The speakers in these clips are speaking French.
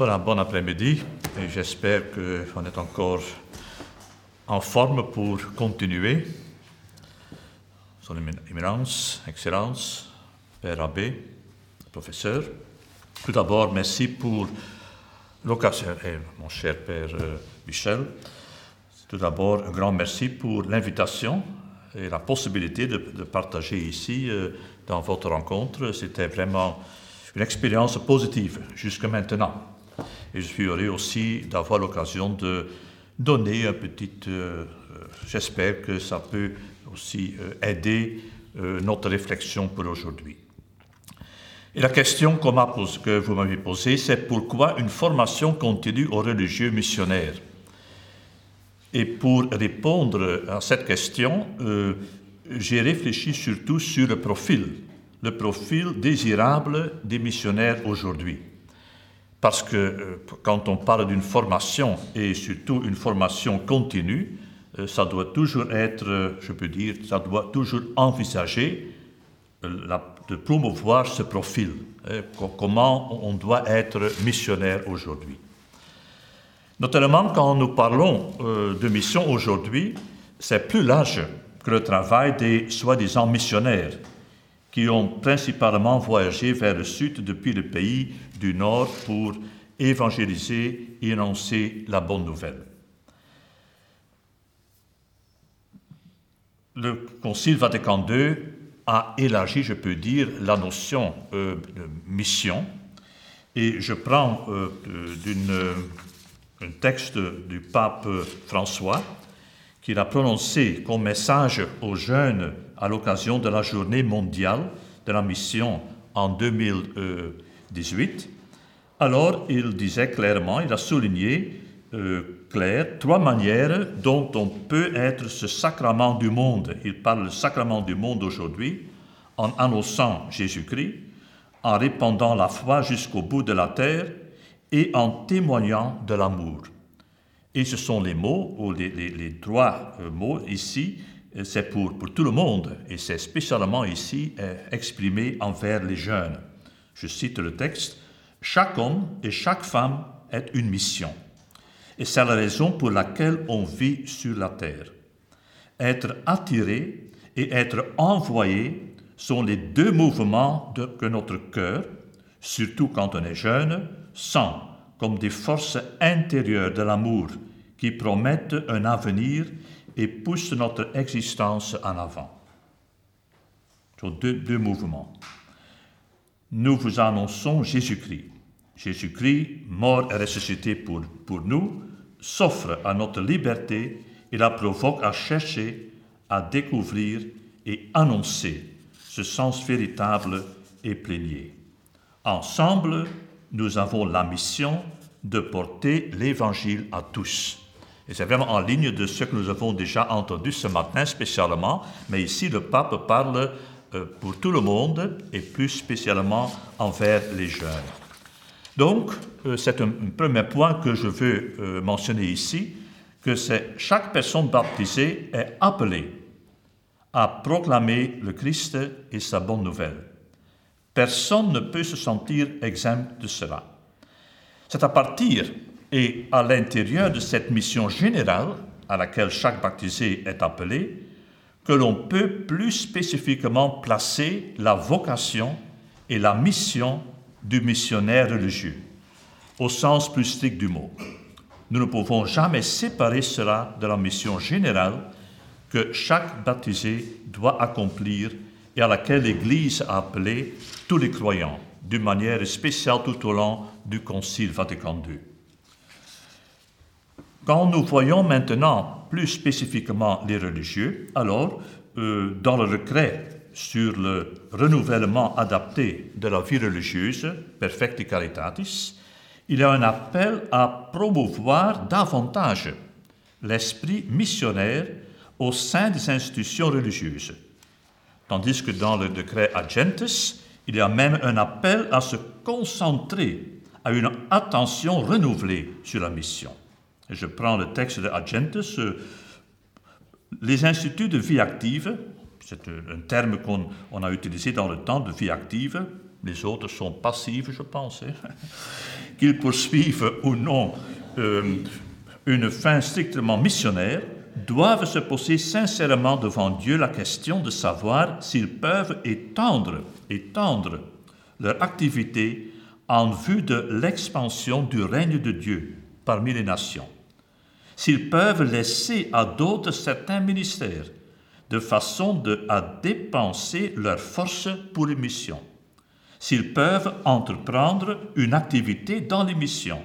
Voilà, bon après-midi et j'espère qu'on est encore en forme pour continuer. Son Éminence, Excellence, Père Abbé, professeur. Tout d'abord, merci pour l'occasion, mon cher Père euh, Michel. Tout d'abord, un grand merci pour l'invitation et la possibilité de, partager ici euh, dans votre rencontre. C'était vraiment une expérience positive jusqu'à maintenant. Et je suis heureux aussi d'avoir l'occasion de donner un petit... Euh, j'espère que ça peut aussi euh, aider euh, notre réflexion pour aujourd'hui. Et la question que vous m'avez posée, c'est pourquoi une formation continue aux religieux missionnaires? Et pour répondre à cette question, j'ai réfléchi surtout sur le profil, le profil désirable des missionnaires aujourd'hui. Parce que euh, quand on parle d'une formation, et surtout une formation continue, euh, ça doit toujours être, euh, je peux dire, ça doit toujours envisager de promouvoir ce profil, hein, comment on doit être missionnaire aujourd'hui. Notamment quand nous parlons de mission aujourd'hui, c'est plus large que le travail des soi-disant missionnaires qui ont principalement voyagé vers le sud depuis le pays du Nord pour évangéliser et annoncer la bonne nouvelle. Le Concile Vatican II a élargi, je peux dire, la notion euh, de mission. Et je prends euh, un texte du pape François qu'il a prononcé comme message aux jeunes à l'occasion de la journée mondiale de la mission en 2018. Alors, il disait clairement, il a souligné euh, clair trois manières dont on peut être ce sacrement du monde. Il parle du sacrement du monde aujourd'hui en annonçant Jésus-Christ, en répandant la foi jusqu'au bout de la terre et en témoignant de l'amour. Et ce sont les mots, ou les, trois euh, mots ici, euh, c'est pour, tout le monde, et c'est spécialement ici euh, exprimé envers les jeunes. Je cite le texte, Chaque homme et chaque femme est une mission, et c'est la raison pour laquelle on vit sur la terre. Être attiré et être envoyé sont les deux mouvements que notre cœur, surtout quand on est jeune, sent comme des forces intérieures de l'amour qui promettent un avenir et poussent notre existence en avant. Deux, deux mouvements. Nous vous annonçons Jésus-Christ. Jésus-Christ, mort et ressuscité pour, pour nous, s'offre à notre liberté et la provoque à chercher, à découvrir et annoncer ce sens véritable et plénier. Ensemble, nous avons la mission de porter l'Évangile à tous. Et c'est vraiment en ligne de ce que nous avons déjà entendu ce matin spécialement, mais ici le pape parle euh, pour tout le monde et plus spécialement envers les jeunes. Donc, euh, c'est un, premier point que je veux euh, mentionner ici, que c'est chaque personne baptisée est appelée à proclamer le Christ et sa bonne nouvelle. Personne ne peut se sentir exempt de cela. C'est à partir et à l'intérieur de cette mission générale à laquelle chaque baptisé est appelé que l'on peut plus spécifiquement placer la vocation et la mission du missionnaire religieux, au sens plus strict du mot. Nous ne pouvons jamais séparer cela de la mission générale que chaque baptisé doit accomplir et à laquelle l'Église a appelé tous les croyants, d'une manière spéciale tout au long du Concile Vatican II. Quand nous voyons maintenant plus spécifiquement les religieux, alors, euh, dans le regret sur le renouvellement adapté de la vie religieuse, Perfecti Caritatis, il y a un appel à promouvoir davantage l'esprit missionnaire au sein des institutions religieuses, tandis que dans le décret Agentes, il y a même un appel à se concentrer, à une attention renouvelée sur la mission. Je prends le texte de Agentes. Les instituts de vie active, c'est un terme qu'on a utilisé dans le temps de vie active, les autres sont passifs, je pense, hein, qu'ils poursuivent ou non euh, une fin strictement missionnaire, doivent se poser sincèrement devant Dieu la question de savoir s'ils peuvent étendre, étendre leur activité en vue de l'expansion du règne de Dieu parmi les nations. S'ils peuvent laisser à d'autres certains ministères de façon à dépenser leurs forces pour les missions. S'ils peuvent entreprendre une activité dans les missions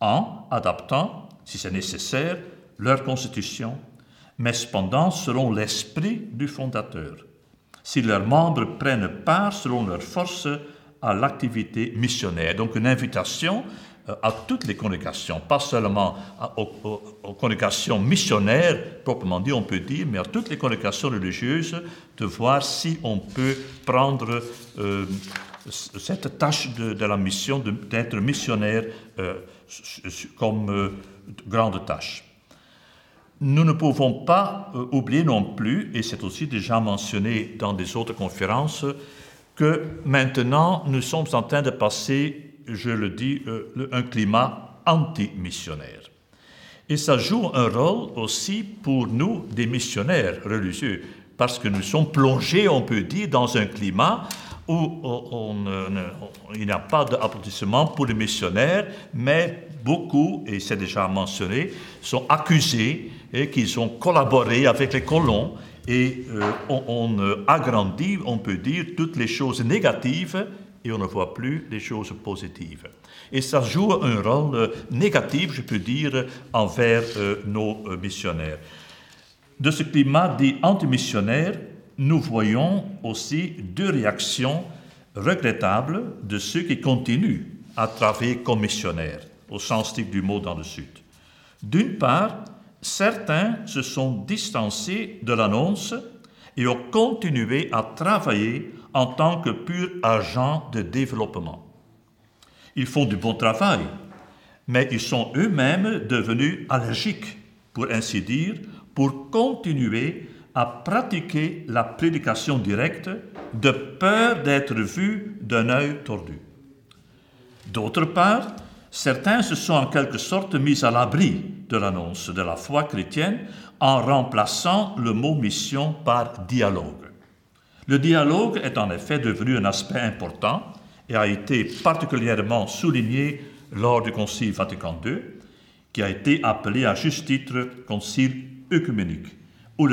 en adaptant, si c'est nécessaire, leur constitution, mais cependant selon l'esprit du fondateur. Si leurs membres prennent part selon leurs forces à l'activité missionnaire. Donc une invitation à toutes les congrégations, pas seulement aux, congrégations missionnaires, proprement dit, on peut dire, mais à toutes les congrégations religieuses, de voir si on peut prendre euh, cette tâche de, la mission, d'être missionnaire, euh, comme grande tâche. Nous ne pouvons pas oublier non plus, et c'est aussi déjà mentionné dans des autres conférences, que maintenant nous sommes en train de passer, je le dis, euh, un climat anti-missionnaire. Et ça joue un rôle aussi pour nous, des missionnaires religieux, parce que nous sommes plongés, on peut dire, dans un climat où il n'y a pas d'applaudissement pour les missionnaires, mais beaucoup, et c'est déjà mentionné, sont accusés et qu'ils ont collaboré avec les colons et euh, on, agrandit, on peut dire, toutes les choses négatives et on ne voit plus les choses positives. Et ça joue un rôle euh, négatif, je peux dire, envers euh, nos missionnaires. De ce climat dit antimissionnaire, nous voyons aussi deux réactions regrettables de ceux qui continuent à travailler comme missionnaires, au sens strict du mot dans le Sud. D'une part, certains se sont distancés de l'annonce et ont continué à travailler en tant que purs agents de développement. Ils font du bon travail, mais ils sont eux-mêmes devenus allergiques, pour ainsi dire, pour continuer à pratiquer la prédication directe de peur d'être vus d'un œil tordu. D'autre part, certains se sont en quelque sorte mis à l'abri de l'annonce de la foi chrétienne en remplaçant le mot mission par dialogue. Le dialogue est en effet devenu un aspect important et a été particulièrement souligné lors du Concile Vatican II, qui a été appelé à juste titre Concile œcuménique, où,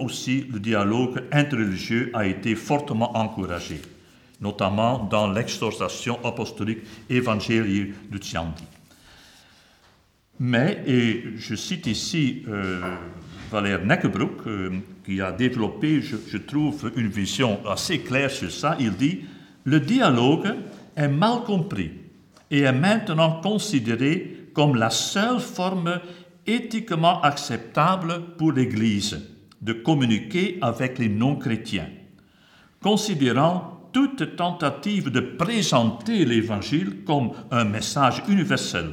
aussi le dialogue interreligieux a été fortement encouragé, notamment dans l'exhortation apostolique Evangelii Luciandi. Mais, et je cite ici euh, Valère Neckebroek, euh, qui a développé, je, trouve, une vision assez claire sur ça, il dit Le dialogue est mal compris et est maintenant considéré comme la seule forme éthiquement acceptable pour l'Église de communiquer avec les non-chrétiens, considérant toute tentative de présenter l'Évangile comme un message universel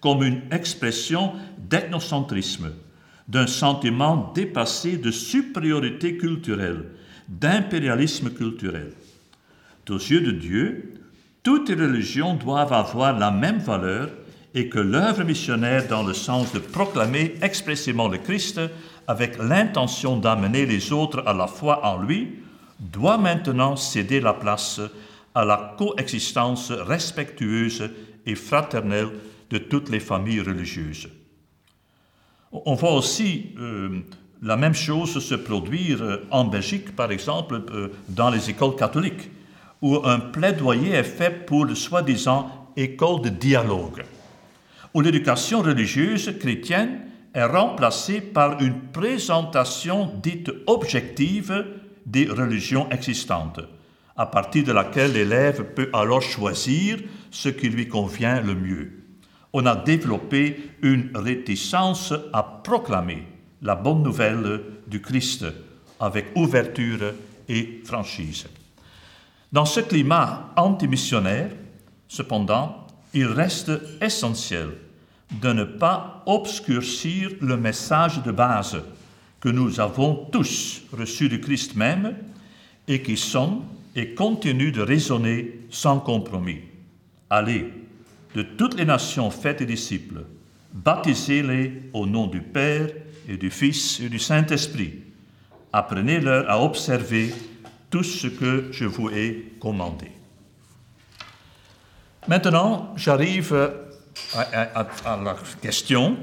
comme une expression d'ethnocentrisme, d'un sentiment dépassé de supériorité culturelle, d'impérialisme culturel. Aux yeux de Dieu, toutes les religions doivent avoir la même valeur et que l'œuvre missionnaire dans le sens de proclamer expressément le Christ avec l'intention d'amener les autres à la foi en lui doit maintenant céder la place à la coexistence respectueuse et fraternelle de toutes les familles religieuses. On voit aussi euh, la même chose se produire euh, en Belgique, par exemple, euh, dans les écoles catholiques, où un plaidoyer est fait pour le soi-disant école de dialogue, où l'éducation religieuse chrétienne est remplacée par une présentation dite objective des religions existantes, à partir de laquelle l'élève peut alors choisir ce qui lui convient le mieux on a développé une réticence à proclamer la bonne nouvelle du Christ avec ouverture et franchise. Dans ce climat antimissionnaire, cependant, il reste essentiel de ne pas obscurcir le message de base que nous avons tous reçu du Christ même et qui sonne et continue de résonner sans compromis. Allez, de toutes les nations faites disciples, baptisez-les au nom du Père et du Fils et du Saint-Esprit. Apprenez-leur à observer tout ce que je vous ai commandé. Maintenant, j'arrive à, la question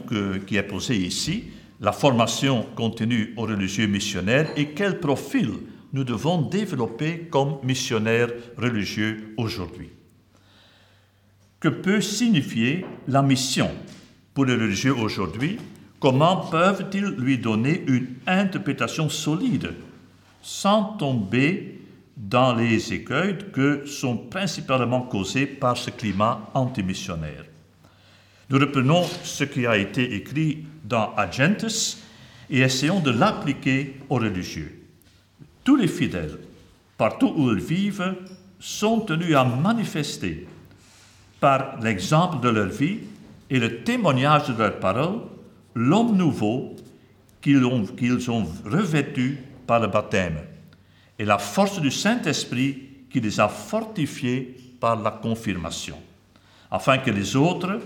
qui est posée ici, la formation contenue aux religieux missionnaires et quel profil nous devons développer comme missionnaires religieux aujourd'hui? Que peut signifier la mission pour les religieux aujourd'hui Comment peuvent-ils lui donner une interprétation solide sans tomber dans les écueils que sont principalement causés par ce climat antimissionnaire Nous reprenons ce qui a été écrit dans Agentes et essayons de l'appliquer aux religieux. Tous les fidèles, partout où ils vivent, sont tenus à manifester par l'exemple de leur vie et le témoignage de leurs paroles l'homme nouveau qu'ils ont, revêtu par le baptême et la force du Saint-Esprit qui les a fortifiés par la confirmation, afin que les autres,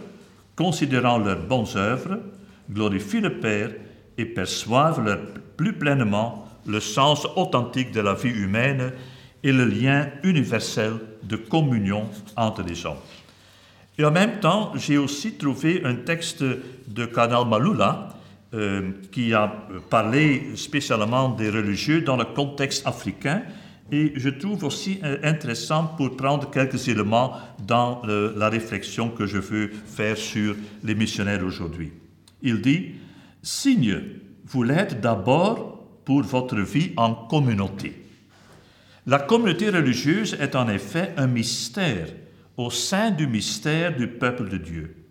considérant leurs bonnes œuvres, glorifient le Père et perçoivent plus pleinement le sens authentique de la vie humaine et le lien universel de communion entre les hommes. Et en même temps, j'ai aussi trouvé un texte de Cardinal Malula euh, qui a parlé spécialement des religieux dans le contexte africain et je trouve aussi euh, intéressant pour prendre quelques éléments dans la réflexion que je veux faire sur les missionnaires aujourd'hui. Il dit, Signe, vous l'êtes d'abord pour votre vie en communauté. La communauté religieuse est en effet un mystère au sein du mystère du peuple de Dieu.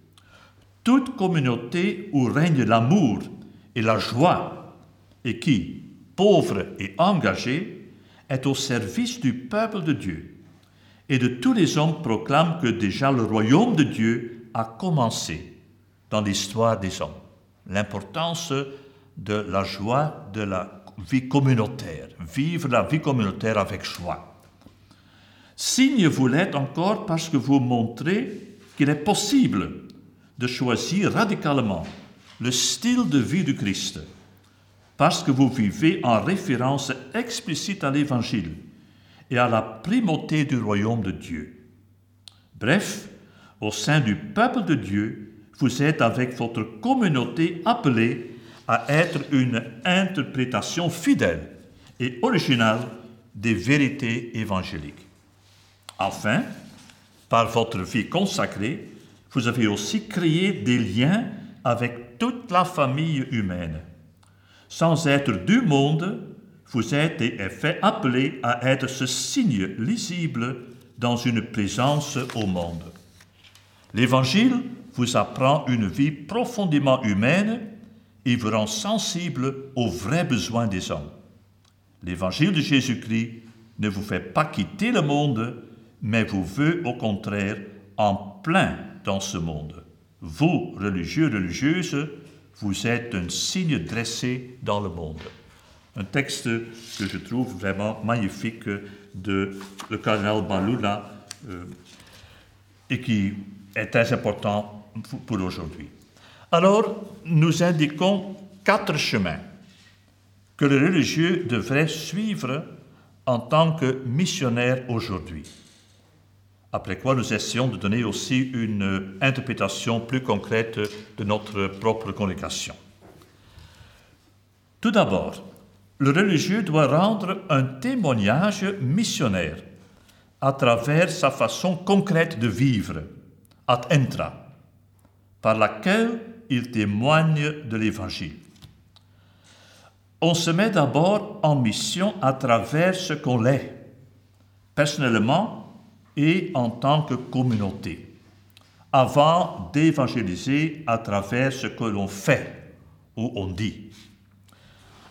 Toute communauté où règne l'amour et la joie et qui, pauvre et engagée, est au service du peuple de Dieu. Et de tous les hommes proclament que déjà le royaume de Dieu a commencé dans l'histoire des hommes. L'importance de la joie de la vie communautaire, vivre la vie communautaire avec joie. Signe vous l'êtes encore parce que vous montrez qu'il est possible de choisir radicalement le style de vie du Christ, parce que vous vivez en référence explicite à l'Évangile et à la primauté du royaume de Dieu. Bref, au sein du peuple de Dieu, vous êtes avec votre communauté appelée à être une interprétation fidèle et originale des vérités évangéliques. Enfin, par votre vie consacrée, vous avez aussi créé des liens avec toute la famille humaine. Sans être du monde, vous êtes et fait appelé à être ce signe lisible dans une présence au monde. L'Évangile vous apprend une vie profondément humaine et vous rend sensible aux vrais besoins des hommes. L'évangile de Jésus-Christ ne vous fait pas quitter le monde, mais vous veut au contraire en plein dans ce monde. Vous, religieux, religieuses, vous êtes un signe dressé dans le monde. Un texte que je trouve vraiment magnifique de le cardinal Balula euh, et qui est très important pour aujourd'hui. Alors, nous indiquons quatre chemins que le religieux devrait suivre en tant que missionnaire aujourd'hui. Après quoi, nous essayons de donner aussi une interprétation plus concrète de notre propre congrégation. Tout d'abord, le religieux doit rendre un témoignage missionnaire à travers sa façon concrète de vivre, ad intra, par laquelle il témoigne de l'Évangile. On se met d'abord en mission à travers ce qu'on est, personnellement et en tant que communauté, avant d'évangéliser à travers ce que l'on fait ou on dit.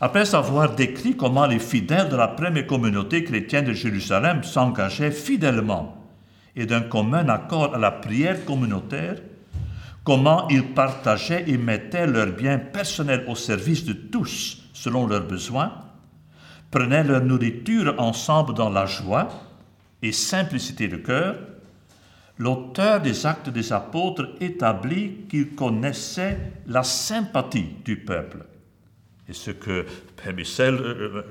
Après avoir décrit comment les fidèles de la première communauté chrétienne de Jérusalem s'engageaient fidèlement et d'un commun accord à la prière communautaire, comment ils partageaient et mettaient leurs biens personnels au service de tous selon leurs besoins, prenaient leur nourriture ensemble dans la joie et simplicité de cœur, l'auteur des actes des apôtres établit qu'il connaissait la sympathie du peuple. Et ce que Michel, euh,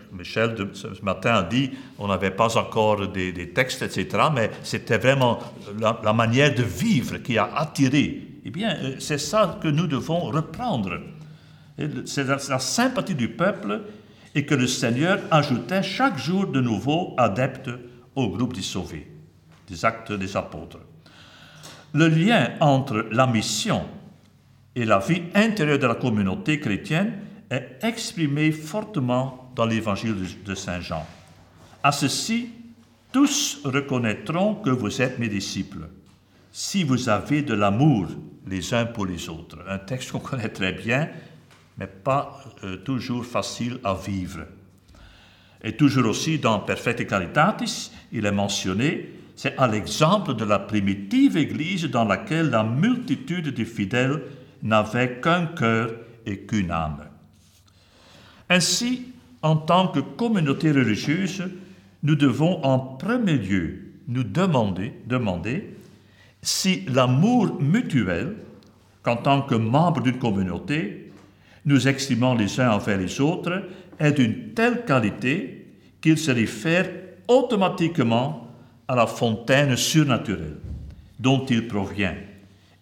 de, ce matin a dit, on n'avait pas encore des, textes, etc., mais c'était vraiment la, manière de vivre qui a attiré. Eh bien, euh, c'est ça que nous devons reprendre. C'est la sympathie du peuple et que le Seigneur ajoutait chaque jour de nouveaux adeptes au groupe des sauvés, des actes des apôtres. Le lien entre la mission et la vie intérieure de la communauté chrétienne est exprimé fortement dans l'évangile de Saint Jean. À ceci, tous reconnaîtront que vous êtes mes disciples, si vous avez de l'amour les uns pour les autres. Un texte qu'on connaît très bien, mais pas euh, toujours facile à vivre. Et toujours aussi dans Perfecte Caritatis, il est mentionné, c'est à l'exemple de la primitive Église dans laquelle la multitude des fidèles n'avait qu'un cœur et qu'une âme. Ainsi, en tant que communauté religieuse, nous devons en premier lieu nous demander, demander si l'amour mutuel, qu'en tant que membre d'une communauté, nous exprimons les uns envers les autres, est d'une telle qualité qu'il se réfère automatiquement à la fontaine surnaturelle dont il provient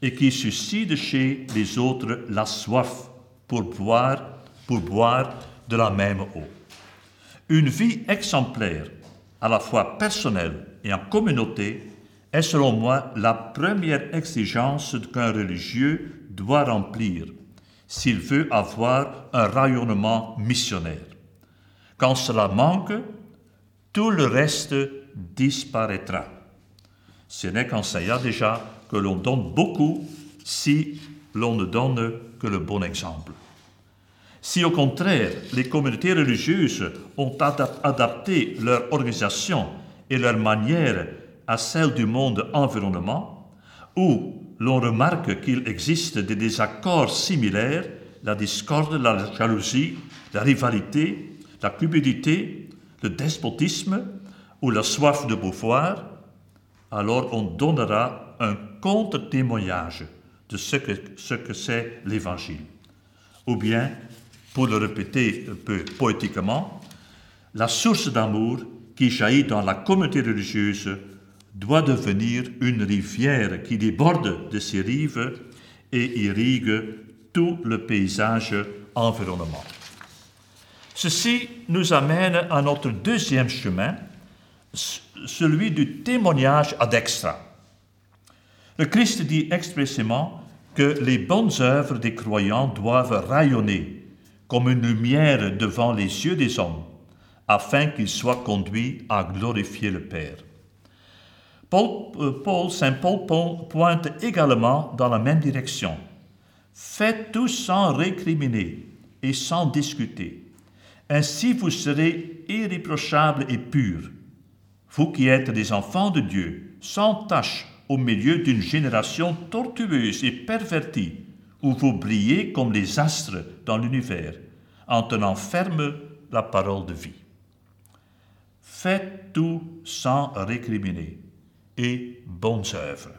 et qui suscite chez les autres la soif pour boire, pour boire de la même eau. Une vie exemplaire, à la fois personnelle et en communauté, est selon moi la première exigence qu'un religieux doit remplir s'il veut avoir un rayonnement missionnaire. Quand cela manque, tout le reste disparaîtra. Ce n'est qu'enseignant déjà que l'on donne beaucoup si l'on ne donne que le bon exemple. Si au contraire les communautés religieuses ont adapté leur organisation et leur manière à celle du monde environnement, où l'on remarque qu'il existe des désaccords similaires, la discorde, la jalousie, la rivalité, la cupidité, le despotisme ou la soif de pouvoir, alors on donnera un contre-témoignage de ce que ce que c'est l'Évangile. Ou bien pour le répéter un peu poétiquement, la source d'amour qui jaillit dans la communauté religieuse doit devenir une rivière qui déborde de ses rives et irrigue tout le paysage environnant. Ceci nous amène à notre deuxième chemin, celui du témoignage ad extra. Le Christ dit expressément que les bonnes œuvres des croyants doivent rayonner comme une lumière devant les yeux des hommes, afin qu'ils soient conduits à glorifier le Père. Paul, Saint Paul pointe également dans la même direction. Faites tout sans récriminer et sans discuter. Ainsi vous serez irréprochables et purs, vous qui êtes des enfants de Dieu, sans tache au milieu d'une génération tortueuse et pervertie, où vous brillez comme les astres dans l'univers, en tenant ferme la parole de vie. Faites tout sans récriminer et bonnes œuvres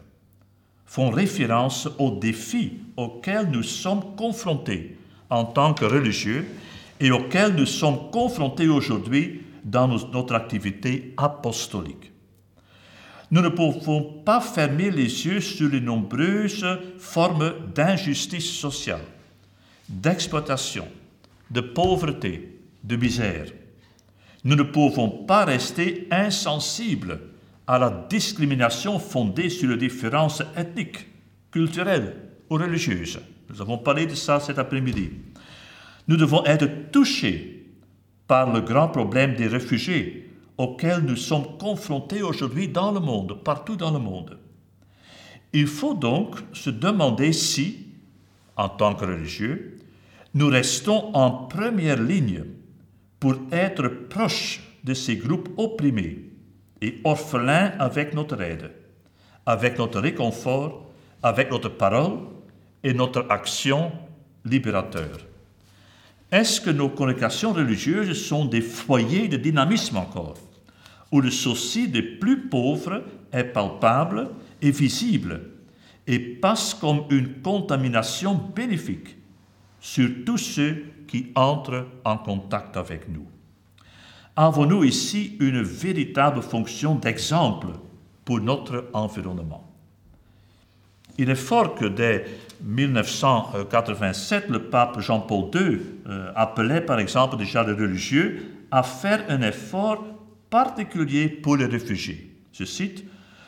font référence aux défis auxquels nous sommes confrontés en tant que religieux et auxquels nous sommes confrontés aujourd'hui dans notre activité apostolique. Nous ne pouvons pas fermer les yeux sur les nombreuses formes d'injustice sociale, d'exploitation, de pauvreté, de misère. Nous ne pouvons pas rester insensibles à la discrimination fondée sur les différences ethniques, culturelles ou religieuses. Nous avons parlé de ça cet après-midi. Nous devons être touchés par le grand problème des réfugiés auxquels nous sommes confrontés aujourd'hui dans le monde, partout dans le monde. Il faut donc se demander si, en tant que religieux, nous restons en première ligne pour être proches de ces groupes opprimés et orphelins avec notre aide, avec notre réconfort, avec notre parole et notre action libérateur. Est-ce que nos congrégations religieuses sont des foyers de dynamisme encore où le souci des plus pauvres est palpable et visible et passe comme une contamination bénéfique sur tous ceux qui entrent en contact avec nous? Avons-nous ici une véritable fonction d'exemple pour notre environnement? Il est fort que dès 1987, le pape Jean-Paul II euh, appelait par exemple déjà les religieux à faire un effort particulier pour les réfugiés. Je cite,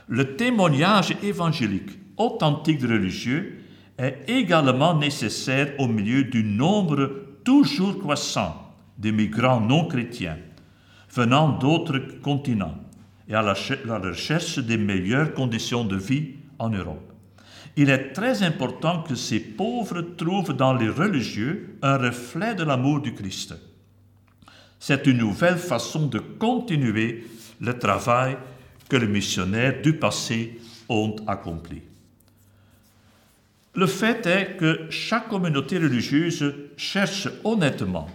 Le témoignage évangélique authentique de religieux est également nécessaire au milieu du nombre toujours croissant de migrants non chrétiens venant d'autres continents et à la, recherche des meilleures conditions de vie en Europe. Il est très important que ces pauvres trouvent dans les religieux un reflet de l'amour du Christ. C'est une nouvelle façon de continuer le travail que les missionnaires du passé ont accompli. Le fait est que chaque communauté religieuse cherche honnêtement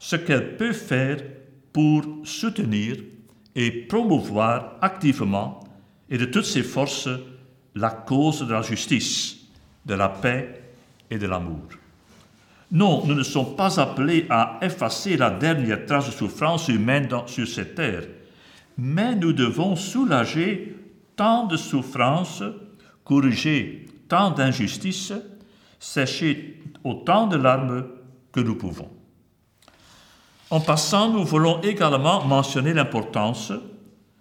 ce qu'elle peut faire pour soutenir et promouvoir activement et de toutes ses forces la cause de la justice, de la paix et de l'amour. Non, nous ne sommes pas appelés à effacer la dernière trace de souffrance humaine sur cette terre, mais nous devons soulager tant de souffrances, corriger tant d'injustices, sécher autant de larmes que nous pouvons. En passant, nous voulons également mentionner l'importance,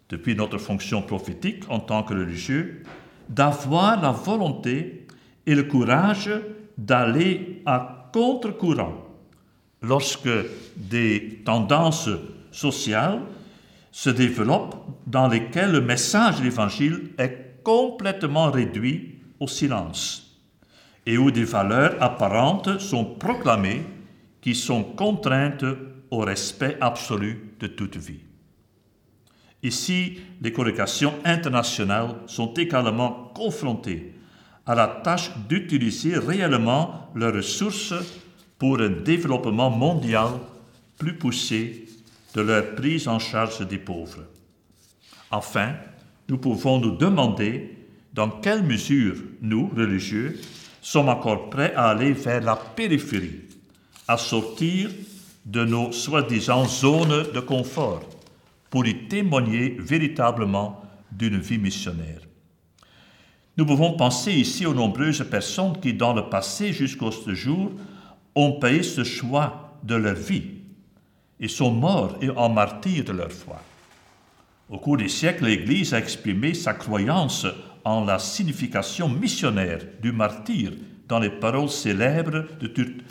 depuis notre fonction prophétique en tant que religieux, d'avoir la volonté et le courage d'aller à contre-courant lorsque des tendances sociales se développent dans lesquelles le message de l'Évangile est complètement réduit au silence et où des valeurs apparentes sont proclamées qui sont contraintes au respect absolu de toute vie. Ici, les congrégations internationales sont également confrontées à la tâche d'utiliser réellement leurs ressources pour un développement mondial plus poussé de leur prise en charge des pauvres. Enfin, nous pouvons nous demander dans quelle mesure nous, religieux, sommes encore prêts à aller vers la périphérie, à sortir de nos soi-disant zones de confort pour y témoigner véritablement d'une vie missionnaire. Nous pouvons penser ici aux nombreuses personnes qui, dans le passé jusqu'au jour, ont payé ce choix de leur vie et sont morts et en martyrs de leur foi. Au cours des siècles, l'Église a exprimé sa croyance en la signification missionnaire du martyr dans les paroles célèbres de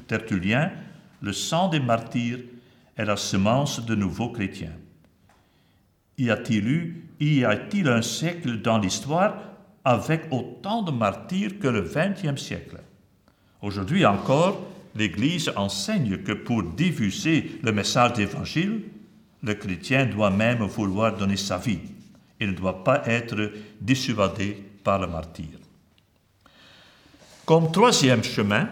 Tertullien le sang des martyrs est la semence de nouveaux chrétiens. Y a-t-il eu, y a-t-il un siècle dans l'histoire avec autant de martyrs que le XXe siècle? Aujourd'hui encore, l'Église enseigne que pour diffuser le message d'Évangile, le chrétien doit même vouloir donner sa vie. Et ne doit pas être dissuadé par le martyr. Comme troisième chemin,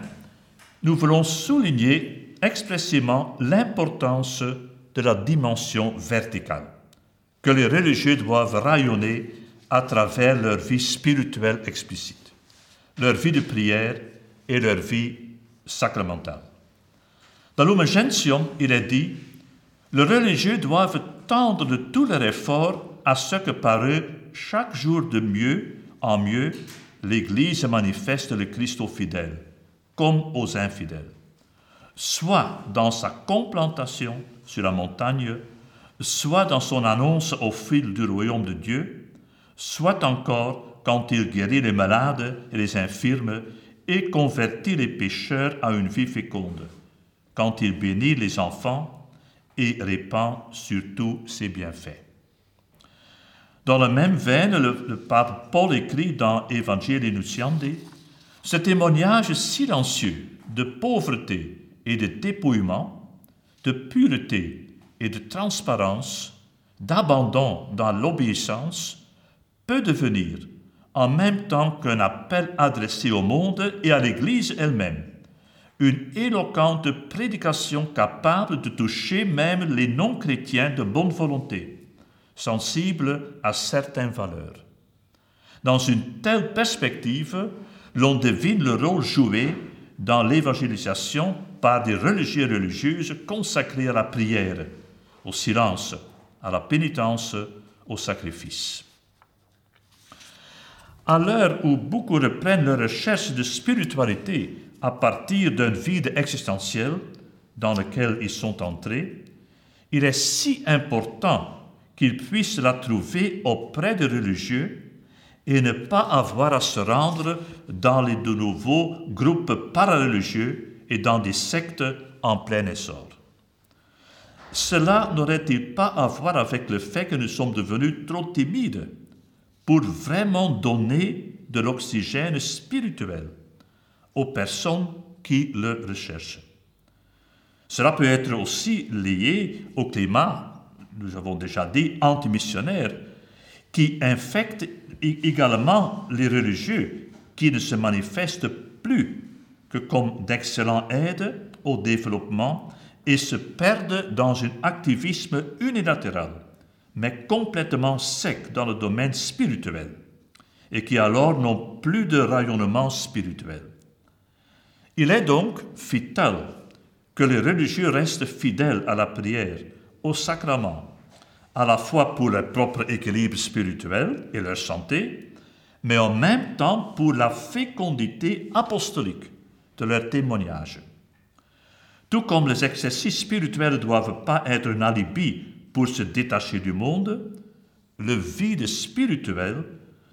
nous voulons souligner expressément l'importance de la dimension verticale, que les religieux doivent rayonner à travers leur vie spirituelle explicite, leur vie de prière et leur vie sacramentale. Dans l'Human il est dit Les religieux doivent tendre de tous leurs efforts à ce que par eux, chaque jour de mieux en mieux, l'Église manifeste le Christ aux fidèles, comme aux infidèles soit dans sa complantation sur la montagne, soit dans son annonce au fil du royaume de Dieu, soit encore quand il guérit les malades et les infirmes et convertit les pécheurs à une vie féconde, quand il bénit les enfants et répand sur tous ses bienfaits. Dans la même veine, le, pape Paul écrit dans Evangelii Nunciandi ce témoignage silencieux de pauvreté et de dépouillement, de pureté et de transparence, d'abandon dans l'obéissance, peut devenir, en même temps qu'un appel adressé au monde et à l'Église elle-même, une éloquente prédication capable de toucher même les non-chrétiens de bonne volonté, sensibles à certaines valeurs. Dans une telle perspective, l'on devine le rôle joué dans l'évangélisation par des religieux et religieuses consacrés à la prière, au silence, à la pénitence, au sacrifice. À l'heure où beaucoup reprennent leur recherche de spiritualité à partir d'un vide existentiel dans lequel ils sont entrés, il est si important qu'ils puissent la trouver auprès des religieux et ne pas avoir à se rendre dans les de nouveaux groupes parareligieux et dans des sectes en plein essor. Cela n'aurait-il pas à voir avec le fait que nous sommes devenus trop timides pour vraiment donner de l'oxygène spirituel aux personnes qui le recherchent? Cela peut être aussi lié au climat, nous avons déjà dit, antimissionnaire, qui infecte également les religieux qui ne se manifestent plus que comme d'excellents aides au développement et se perdent dans un activisme unilatéral, mais complètement sec dans le domaine spirituel, et qui alors n'ont plus de rayonnement spirituel. Il est donc vital que les religieux restent fidèles à la prière, au sacrement, à la fois pour leur propre équilibre spirituel et leur santé, mais en même temps pour la fécondité apostolique de leur témoignage. Tout comme les exercices spirituels ne doivent pas être un alibi pour se détacher du monde, le vide spirituel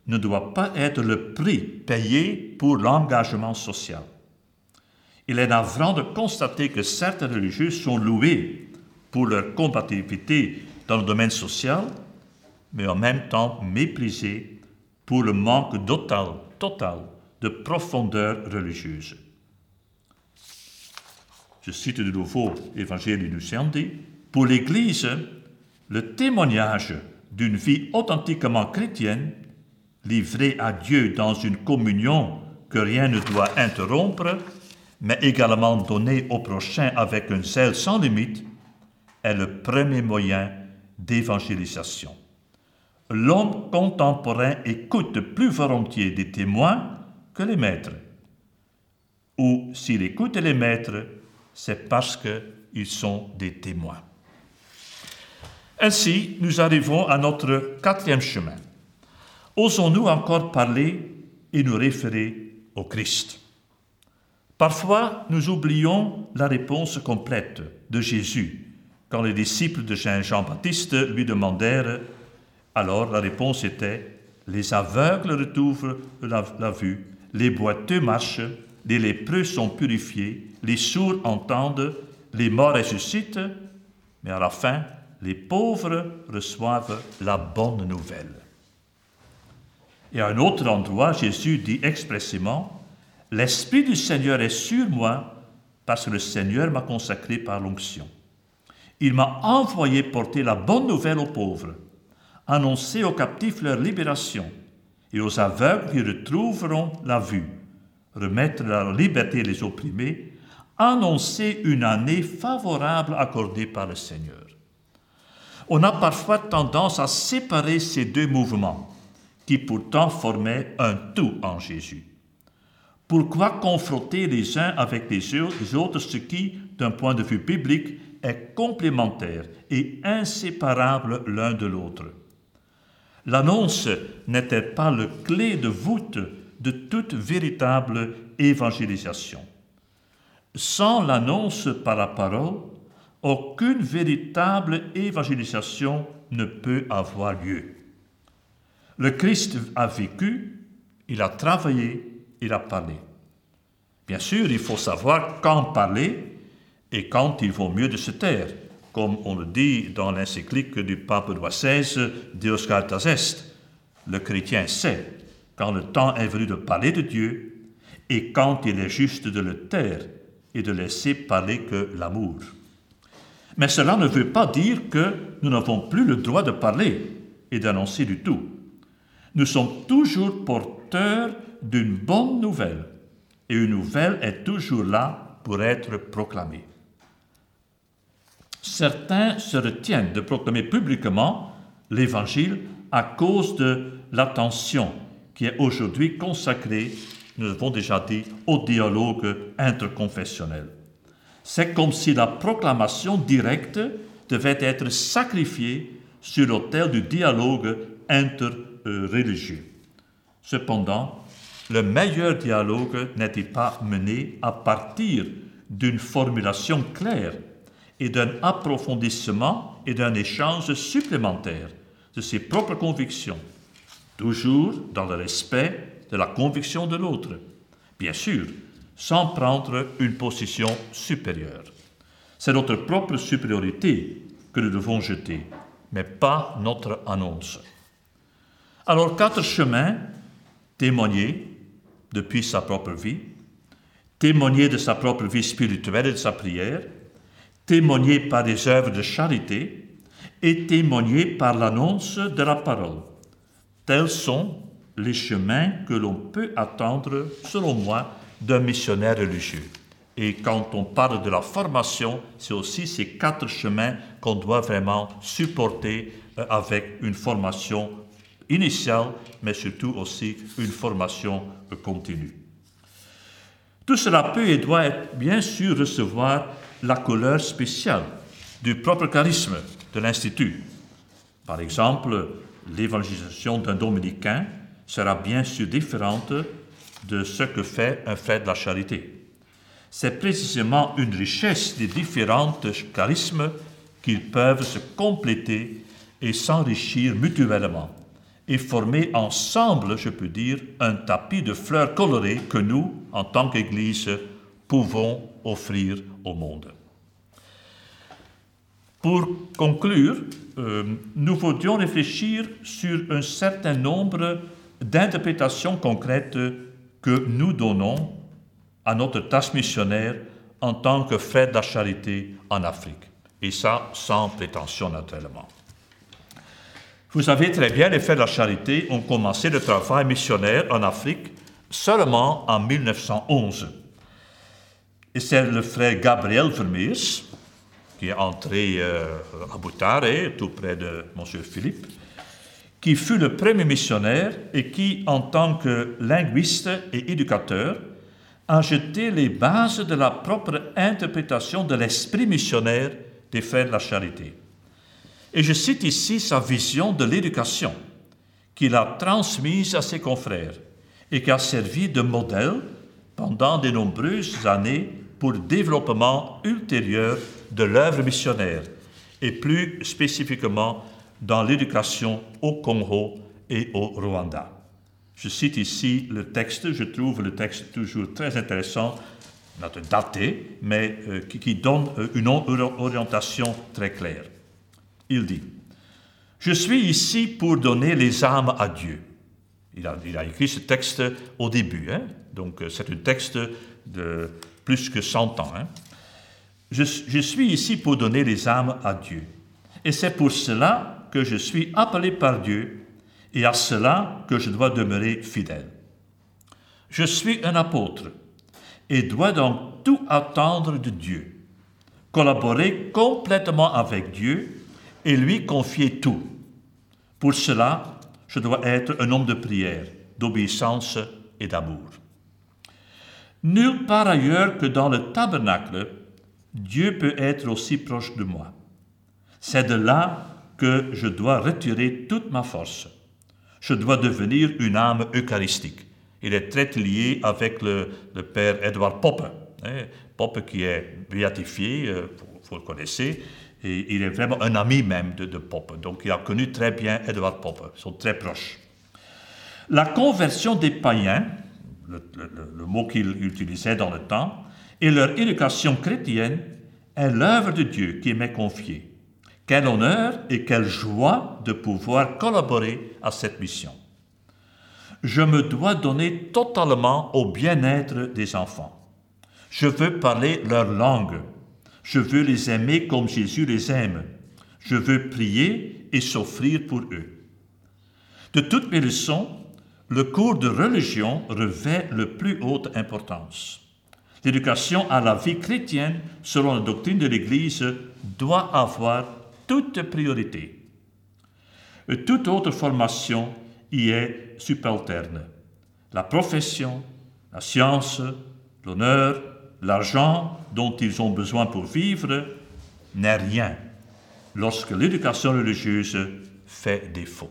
ne doit pas être le prix payé pour l'engagement social. Il est navrant de constater que certains religieux sont loués pour leur combativité dans le domaine social, mais en même temps méprisé pour le manque total de profondeur religieuse. Je cite de nouveau Évangile Luciandi. Pour l'Église, le témoignage d'une vie authentiquement chrétienne, livrée à Dieu dans une communion que rien ne doit interrompre, mais également donnée au prochain avec un zèle sans limite, est le premier moyen d'évangélisation. L'homme contemporain écoute plus volontiers des témoins que les maîtres. Ou s'il écoute les maîtres, c'est parce qu'ils sont des témoins. Ainsi, nous arrivons à notre quatrième chemin. Osons-nous encore parler et nous référer au Christ? Parfois, nous oublions la réponse complète de Jésus quand les disciples de Jean-Baptiste lui demandèrent, alors la réponse était Les aveugles retrouvent la, vue, les boiteux marchent, les lépreux sont purifiés, les sourds entendent, les morts ressuscitent, mais à la fin, les pauvres reçoivent la bonne nouvelle. Et à un autre endroit, Jésus dit expressément, L'Esprit du Seigneur est sur moi parce que le Seigneur m'a consacré par l'onction. Il m'a envoyé porter la bonne nouvelle aux pauvres, annoncer aux captifs leur libération et aux aveugles qui retrouveront la vue, remettre la liberté les opprimés, annoncer une année favorable accordée par le Seigneur. On a parfois tendance à séparer ces deux mouvements, qui pourtant formaient un tout en Jésus. Pourquoi confronter les uns avec les autres ce qui, d'un point de vue biblique, est complémentaire et inséparable l'un de l'autre? L'annonce n'était pas le clé de voûte de toute véritable évangélisation. Sans l'annonce par la parole, aucune véritable évangélisation ne peut avoir lieu. Le Christ a vécu, il a travaillé, il a parlé. Bien sûr, il faut savoir quand parler et quand il vaut mieux de se taire, comme on le dit dans l'encyclique du pape Louis XVI, Deus Caritas Est. Le chrétien sait quand le temps est venu de parler de Dieu et quand il est juste de le taire et de laisser parler que l'amour. Mais cela ne veut pas dire que nous n'avons plus le droit de parler et d'annoncer du tout. Nous sommes toujours porteurs d'une bonne nouvelle et une nouvelle est toujours là pour être proclamée certains se retiennent de proclamer publiquement l'Évangile à cause de l'attention qui est aujourd'hui consacré, nous l'avons déjà dit, au dialogue interconfessionnel. C'est comme si la proclamation directe devait être sacrifiée sur l'autel du dialogue interreligieux. Cependant, le meilleur dialogue n'est-il pas mené à partir d'une formulation claire et d'un approfondissement et d'un échange supplémentaire de ses propres convictions, toujours dans le respect de la conviction de l'autre, bien sûr, sans prendre une position supérieure. C'est notre propre supériorité que nous devons jeter, mais pas notre annonce. Alors, quatre chemins témoigner depuis sa propre vie, témoigner de sa propre vie spirituelle et de sa prière, témoigner par des œuvres de charité et témoigner par l'annonce de la parole. Tels sont les chemins que l'on peut attendre, selon moi, d'un missionnaire religieux. Et quand on parle de la formation, c'est aussi ces quatre chemins qu'on doit vraiment supporter euh, avec une formation initiale, mais surtout aussi une formation euh, continue. Tout cela peut et doit bien sûr recevoir la couleur spéciale du propre charisme de l'Institut. Par exemple, l'évangélisation d'un dominicain sera bien sûr différente de ce que fait un frère de la charité. C'est précisément une richesse des différents charismes qu'ils peuvent se compléter et s'enrichir mutuellement et former ensemble, je peux dire, un tapis de fleurs colorées que nous, en tant qu'Église, pouvons offrir au monde. Pour conclure, euh, nous voudrions réfléchir sur un certain nombre d'interprétations concrètes que nous donnons à notre tâche missionnaire en tant que frère de la charité en Afrique. Et ça, sans prétention naturellement. Vous savez très bien, les frères de la charité ont commencé le travail missionnaire en Afrique seulement en 1911. Et c'est le frère Gabriel Vermeers qui est entré euh, à Boutare, tout près de Monsieur Philippe, qui fut le premier missionnaire et qui, en tant que linguiste et éducateur, a jeté les bases de la propre interprétation de l'esprit missionnaire des frères de la charité. Et je cite ici sa vision de l'éducation qu'il a transmise à ses confrères et qui a servi de modèle pendant de nombreuses années pour le développement ultérieur de l'œuvre missionnaire et plus spécifiquement dans l'éducation au Congo et au Rwanda. Je cite ici le texte, je trouve le texte toujours très intéressant, daté, mais euh, qui, donne euh, une orientation très claire. Il dit, Je suis ici pour donner les âmes à Dieu. Il a, il a écrit ce texte au début, hein? donc euh, c'est un texte de plus que 100 ans. Hein? Je, suis ici pour donner les âmes à Dieu. Et c'est pour cela que je suis appelé par Dieu et à cela que je dois demeurer fidèle. Je suis un apôtre et dois donc tout attendre de Dieu, collaborer complètement avec Dieu et lui confier tout. Pour cela, je dois être un homme de prière, d'obéissance et d'amour. Nulle part ailleurs que dans le tabernacle, Dieu peut être aussi proche de moi. C'est de là que je dois retirer toute ma force je dois devenir une âme eucharistique. Il est très lié avec le, père Edward Poppe. Hein, Poppe qui est béatifié, euh, vous, le connaissez, et il est vraiment un ami même de, de Poppe. Donc il a connu très bien Edward Poppe, ils sont très proches. La conversion des païens, le, le mot qu'il utilisait dans le temps, et leur éducation chrétienne est l'œuvre de Dieu qui m'est confiée. Quel honneur et quelle joie de pouvoir collaborer à cette mission. Je me dois donner totalement au bien-être des enfants. Je veux parler leur langue. Je veux les aimer comme Jésus les aime. Je veux prier et s'offrir pour eux. De toutes mes leçons, le cours de religion revêt le plus haute importance. L'éducation à la vie chrétienne, selon la doctrine de l'Église, doit avoir toute priorité. Toute autre formation y est subalterne. La profession, la science, l'honneur, l'argent dont ils ont besoin pour vivre n'est rien lorsque l'éducation religieuse fait défaut.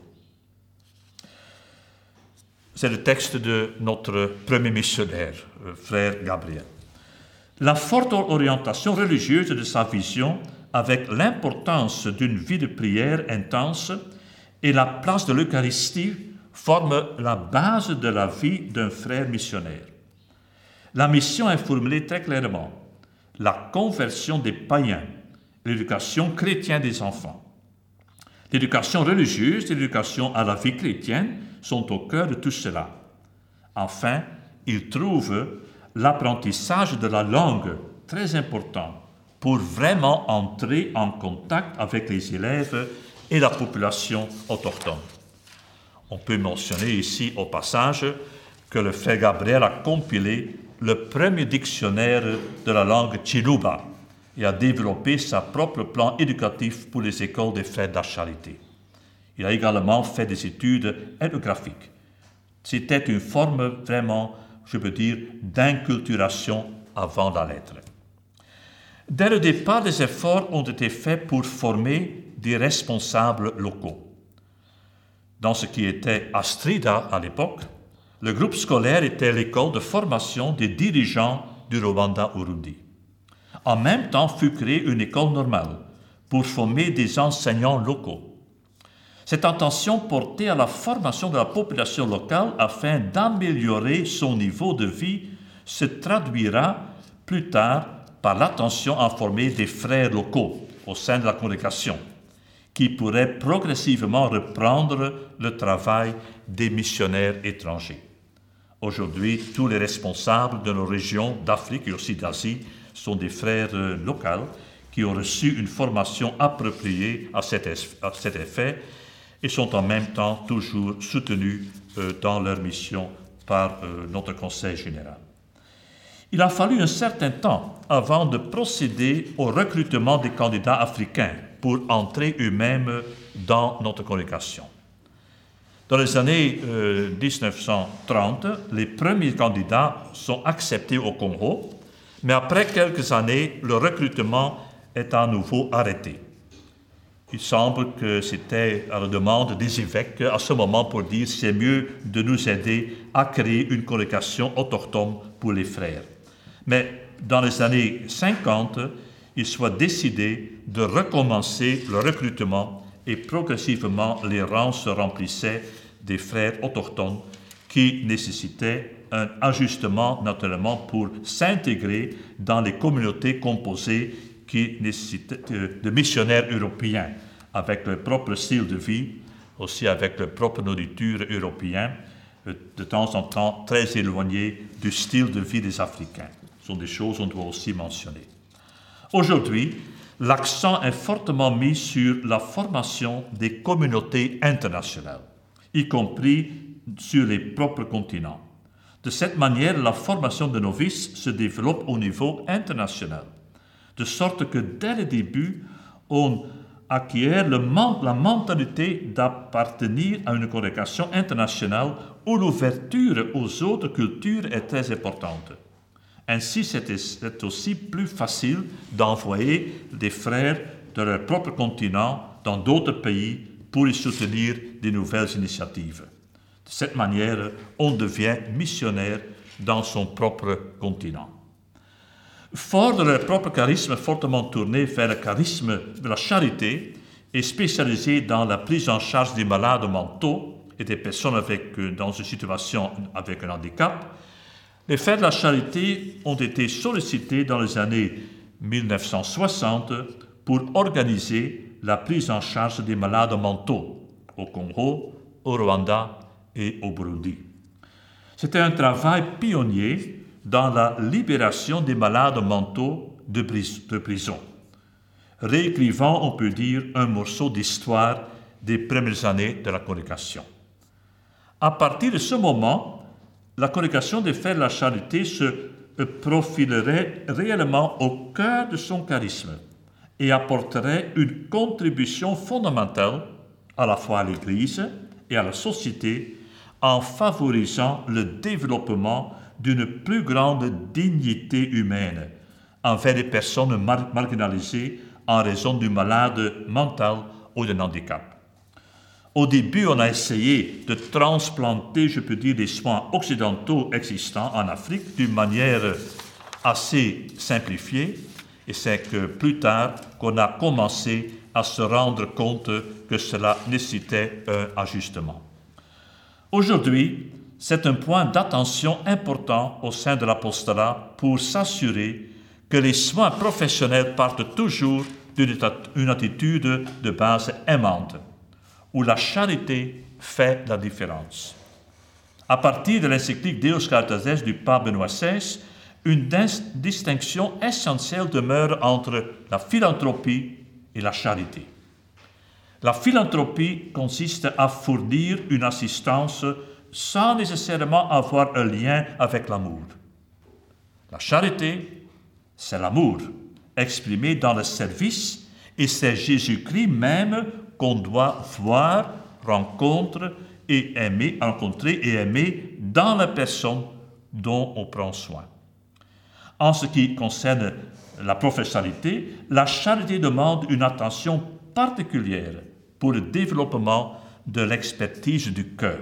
C'est le texte de notre premier missionnaire, euh, frère Gabriel. La forte orientation religieuse de sa vision, avec l'importance d'une vie de prière intense et la place de l'Eucharistie, forment la base de la vie d'un frère missionnaire. La mission est formulée très clairement la conversion des païens, l'éducation chrétienne des enfants. L'éducation religieuse et l'éducation à la vie chrétienne sont au cœur de tout cela. Enfin, il trouve l'apprentissage de la langue très important pour vraiment entrer en contact avec les élèves et la population autochtone. On peut mentionner ici au passage que le frère Gabriel a compilé le premier dictionnaire de la langue Chiluba et a développé sa propre plan éducatif pour les écoles des frères de charité. Il a également fait des études ethnographiques. C'était une forme vraiment, je peux dire, d'inculturation avant la lettre. Dès le départ, des efforts ont été faits pour former des responsables locaux. Dans ce qui était Astrida à l'époque, le groupe scolaire était l'école de formation des dirigeants du Rwanda-Urundi. En même temps fut créée une école normale pour former des enseignants locaux. Cette intention portait à la formation de la population locale afin d'améliorer son niveau de vie se traduira plus tard par l'attention à former des frères locaux au sein de la congrégation, qui pourraient progressivement reprendre le travail des missionnaires étrangers. Aujourd'hui, tous les responsables de nos régions d'Afrique et aussi d'Asie sont des frères euh, locaux qui ont reçu une formation appropriée à cet effet et sont en même temps toujours soutenus euh, dans leur mission par euh, notre Conseil général. Il a fallu un certain temps avant de procéder au recrutement des candidats africains pour entrer eux-mêmes dans notre congrégation. Dans les années 1930, euh, les premiers candidats sont acceptés au Congo, mais après quelques années, le recrutement est à nouveau arrêté. Il semble que c'était à la demande des évêques à ce moment pour dire c'est mieux de nous aider à créer une congrégation autochtone pour les frères. Mais dans les années 50, il soit décidé de recommencer le recrutement et progressivement les rangs se remplissaient des frères autochtones qui nécessitaient un ajustement naturellement pour s'intégrer dans les communautés composées qui nécessitent euh, de missionnaires européens, avec leur propre style de vie, aussi avec leur propre nourriture européenne, euh, de temps en temps très éloignée du style de vie des Africains. Ce sont des choses qu'on doit aussi mentionner. Aujourd'hui, l'accent est fortement mis sur la formation des communautés internationales, y compris sur les propres continents. De cette manière, la formation de novices se développe au niveau international de sorte que dès le début, on acquiert la mentalité d'appartenir à une congrégation internationale où l'ouverture aux autres cultures est très importante. Ainsi, c'est aussi plus facile d'envoyer des frères de leur propre continent dans d'autres pays pour y soutenir des nouvelles initiatives. De cette manière, on devient missionnaire dans son propre continent. Fort de leur propre charisme fortement tourné vers le charisme de la charité et spécialisé dans la prise en charge des malades mentaux et des personnes avec, euh, dans une situation avec un handicap, les frères de la charité ont été sollicités dans les années 1960 pour organiser la prise en charge des malades mentaux au Congo, au Rwanda et au Burundi. C'était un travail pionnier dans la libération des malades mentaux de, prison, réécrivant, on peut dire, un morceau d'histoire des premières années de la congrégation. À partir de ce moment, la congrégation des Frères de la Charité se profilerait réellement au cœur de son charisme et apporterait une contribution fondamentale à la fois à l'Église et à la société en favorisant le développement d'une plus grande dignité humaine envers les personnes marginalisées en raison du malade mental ou d'un handicap. Au début, on a essayé de transplanter, je peux dire, les soins occidentaux existants en Afrique d'une manière assez simplifiée, et c'est que plus tard qu'on a commencé à se rendre compte que cela nécessitait un ajustement. Aujourd'hui, c'est un point d'attention important au sein de l'apostolat pour s'assurer que les soins professionnels partent toujours d'une attitude de base aimante où la charité fait la différence. À partir de l'encyclique Deus Caritas du pape Benoît XVI, une distinction essentielle demeure entre la philanthropie et la charité. La philanthropie consiste à fournir une assistance sans nécessairement avoir un lien avec l'amour. La charité, c'est l'amour exprimé dans le service et c'est Jésus-Christ même qu'on doit voir, rencontrer et aimer, rencontrer et aimer dans la personne dont on prend soin. En ce qui concerne la professionnalité, la charité demande une attention particulière pour le développement de l'expertise du cœur.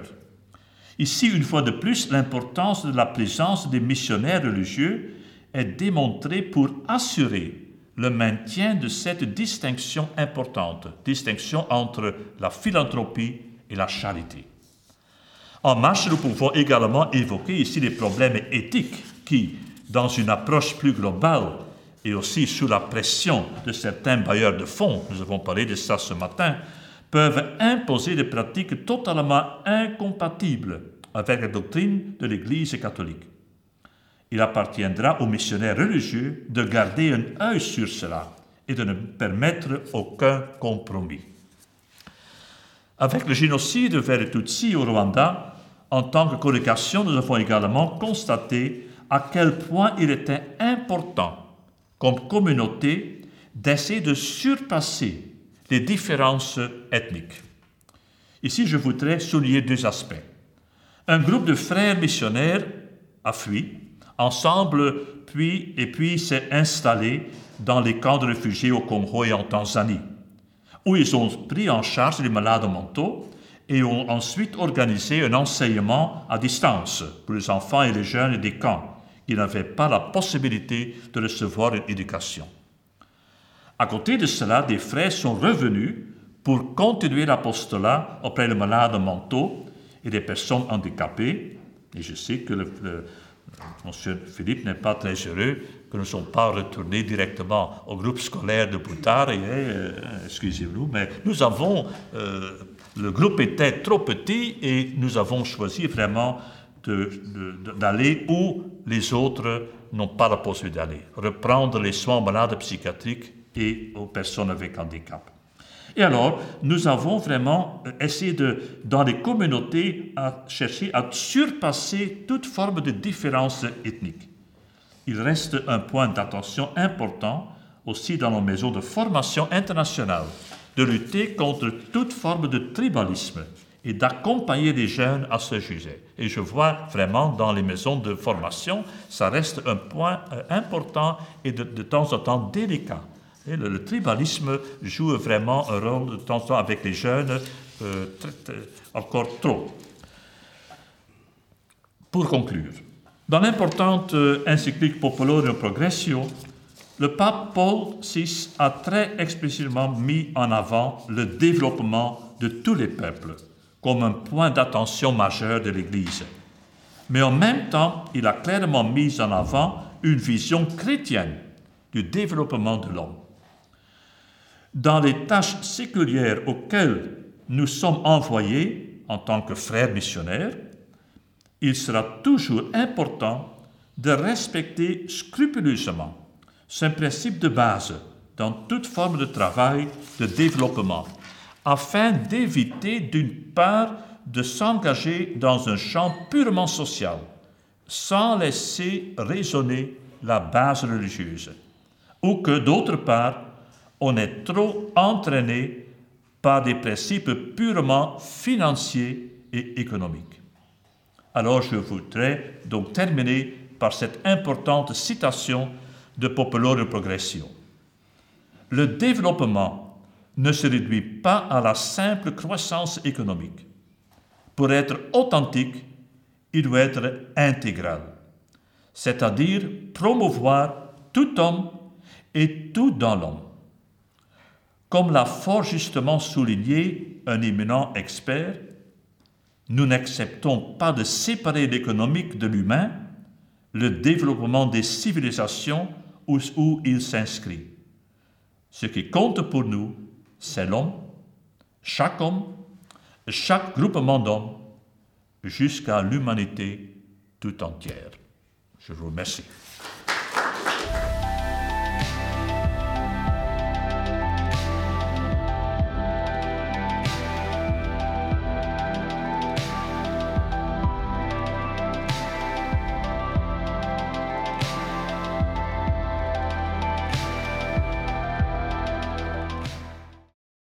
Ici, une fois de plus, l'importance de la présence des missionnaires religieux est démontrée pour assurer le maintien de cette distinction importante, distinction entre la philanthropie et la charité. En marche, nous pouvons également évoquer ici les problèmes éthiques qui, dans une approche plus globale et aussi sous la pression de certains bailleurs de fonds, nous avons parlé de ça ce matin, peuvent imposer des pratiques totalement incompatibles avec la doctrine de l'Église catholique. Il appartiendra aux missionnaires religieux de garder un œil sur cela et de ne permettre aucun compromis. Avec le génocide vers les Tutsis au Rwanda, en tant que congregation, nous avons également constaté à quel point il était important, comme communauté, d'essayer de surpasser les différences ethniques. Ici, je voudrais souligner deux aspects. Un groupe de frères missionnaires a fui ensemble, puis, et puis s'est installé dans les camps de réfugiés au Congo et en Tanzanie, où ils ont pris en charge les malades mentaux et ont ensuite organisé un enseignement à distance pour les enfants et les jeunes des camps qui n'avaient pas la possibilité de recevoir une éducation. À côté de cela, des frères sont revenus pour continuer l'apostolat auprès des malades mentaux et des personnes handicapées. Et je sais que le, Monsieur Philippe n'est pas très heureux que nous ne sommes pas retournés directement au groupe scolaire de Boutard. Euh, excusez-nous, mais nous avons, euh, le groupe était trop petit et nous avons choisi vraiment d'aller où les autres n'ont pas la possibilité d'aller. Reprendre les soins aux malades psychiatriques et aux personnes avec handicap. Et alors, nous avons vraiment euh, essayé de, dans les communautés, à chercher à surpasser toute forme de différence ethnique. Il reste un point d'attention important aussi dans nos maisons de formation internationale, de lutter contre toute forme de tribalisme et d'accompagner les jeunes à ce sujet. Et je vois vraiment dans les maisons de formation, ça reste un point euh, important et de temps en temps délicat le, tribalisme joue vraiment un rôle de temps en temps avec les jeunes, euh, encore trop. Pour conclure, dans l'importante euh, encyclique Popolorum Progressio, le pape Paul VI a très explicitement mis en avant le développement de tous les peuples comme un point d'attention majeur de l'Église. Mais en même temps, il a clairement mis en avant une vision chrétienne du développement de l'homme dans les tâches séculières auxquelles nous sommes envoyés en tant que frères missionnaires, il sera toujours important de respecter scrupuleusement ce principe de base dans toute forme de travail de développement, afin d'éviter d'une part de s'engager dans un champ purement social, sans laisser résonner la base religieuse, ou que d'autre part, on est trop entraîné par des principes purement financiers et économiques. Alors je voudrais donc terminer par cette importante citation de Popolore Progression. Le développement ne se réduit pas à la simple croissance économique. Pour être authentique, il doit être intégral, c'est-à-dire promouvoir tout homme et tout dans l'homme. Comme l'a fort justement souligné un éminent expert, nous n'acceptons pas de séparer l'économique de l'humain, le développement des civilisations où, où il s'inscrit. Ce qui compte pour nous, c'est l'homme, chaque homme, chaque groupement d'hommes, jusqu'à l'humanité tout entière. Je vous remercie.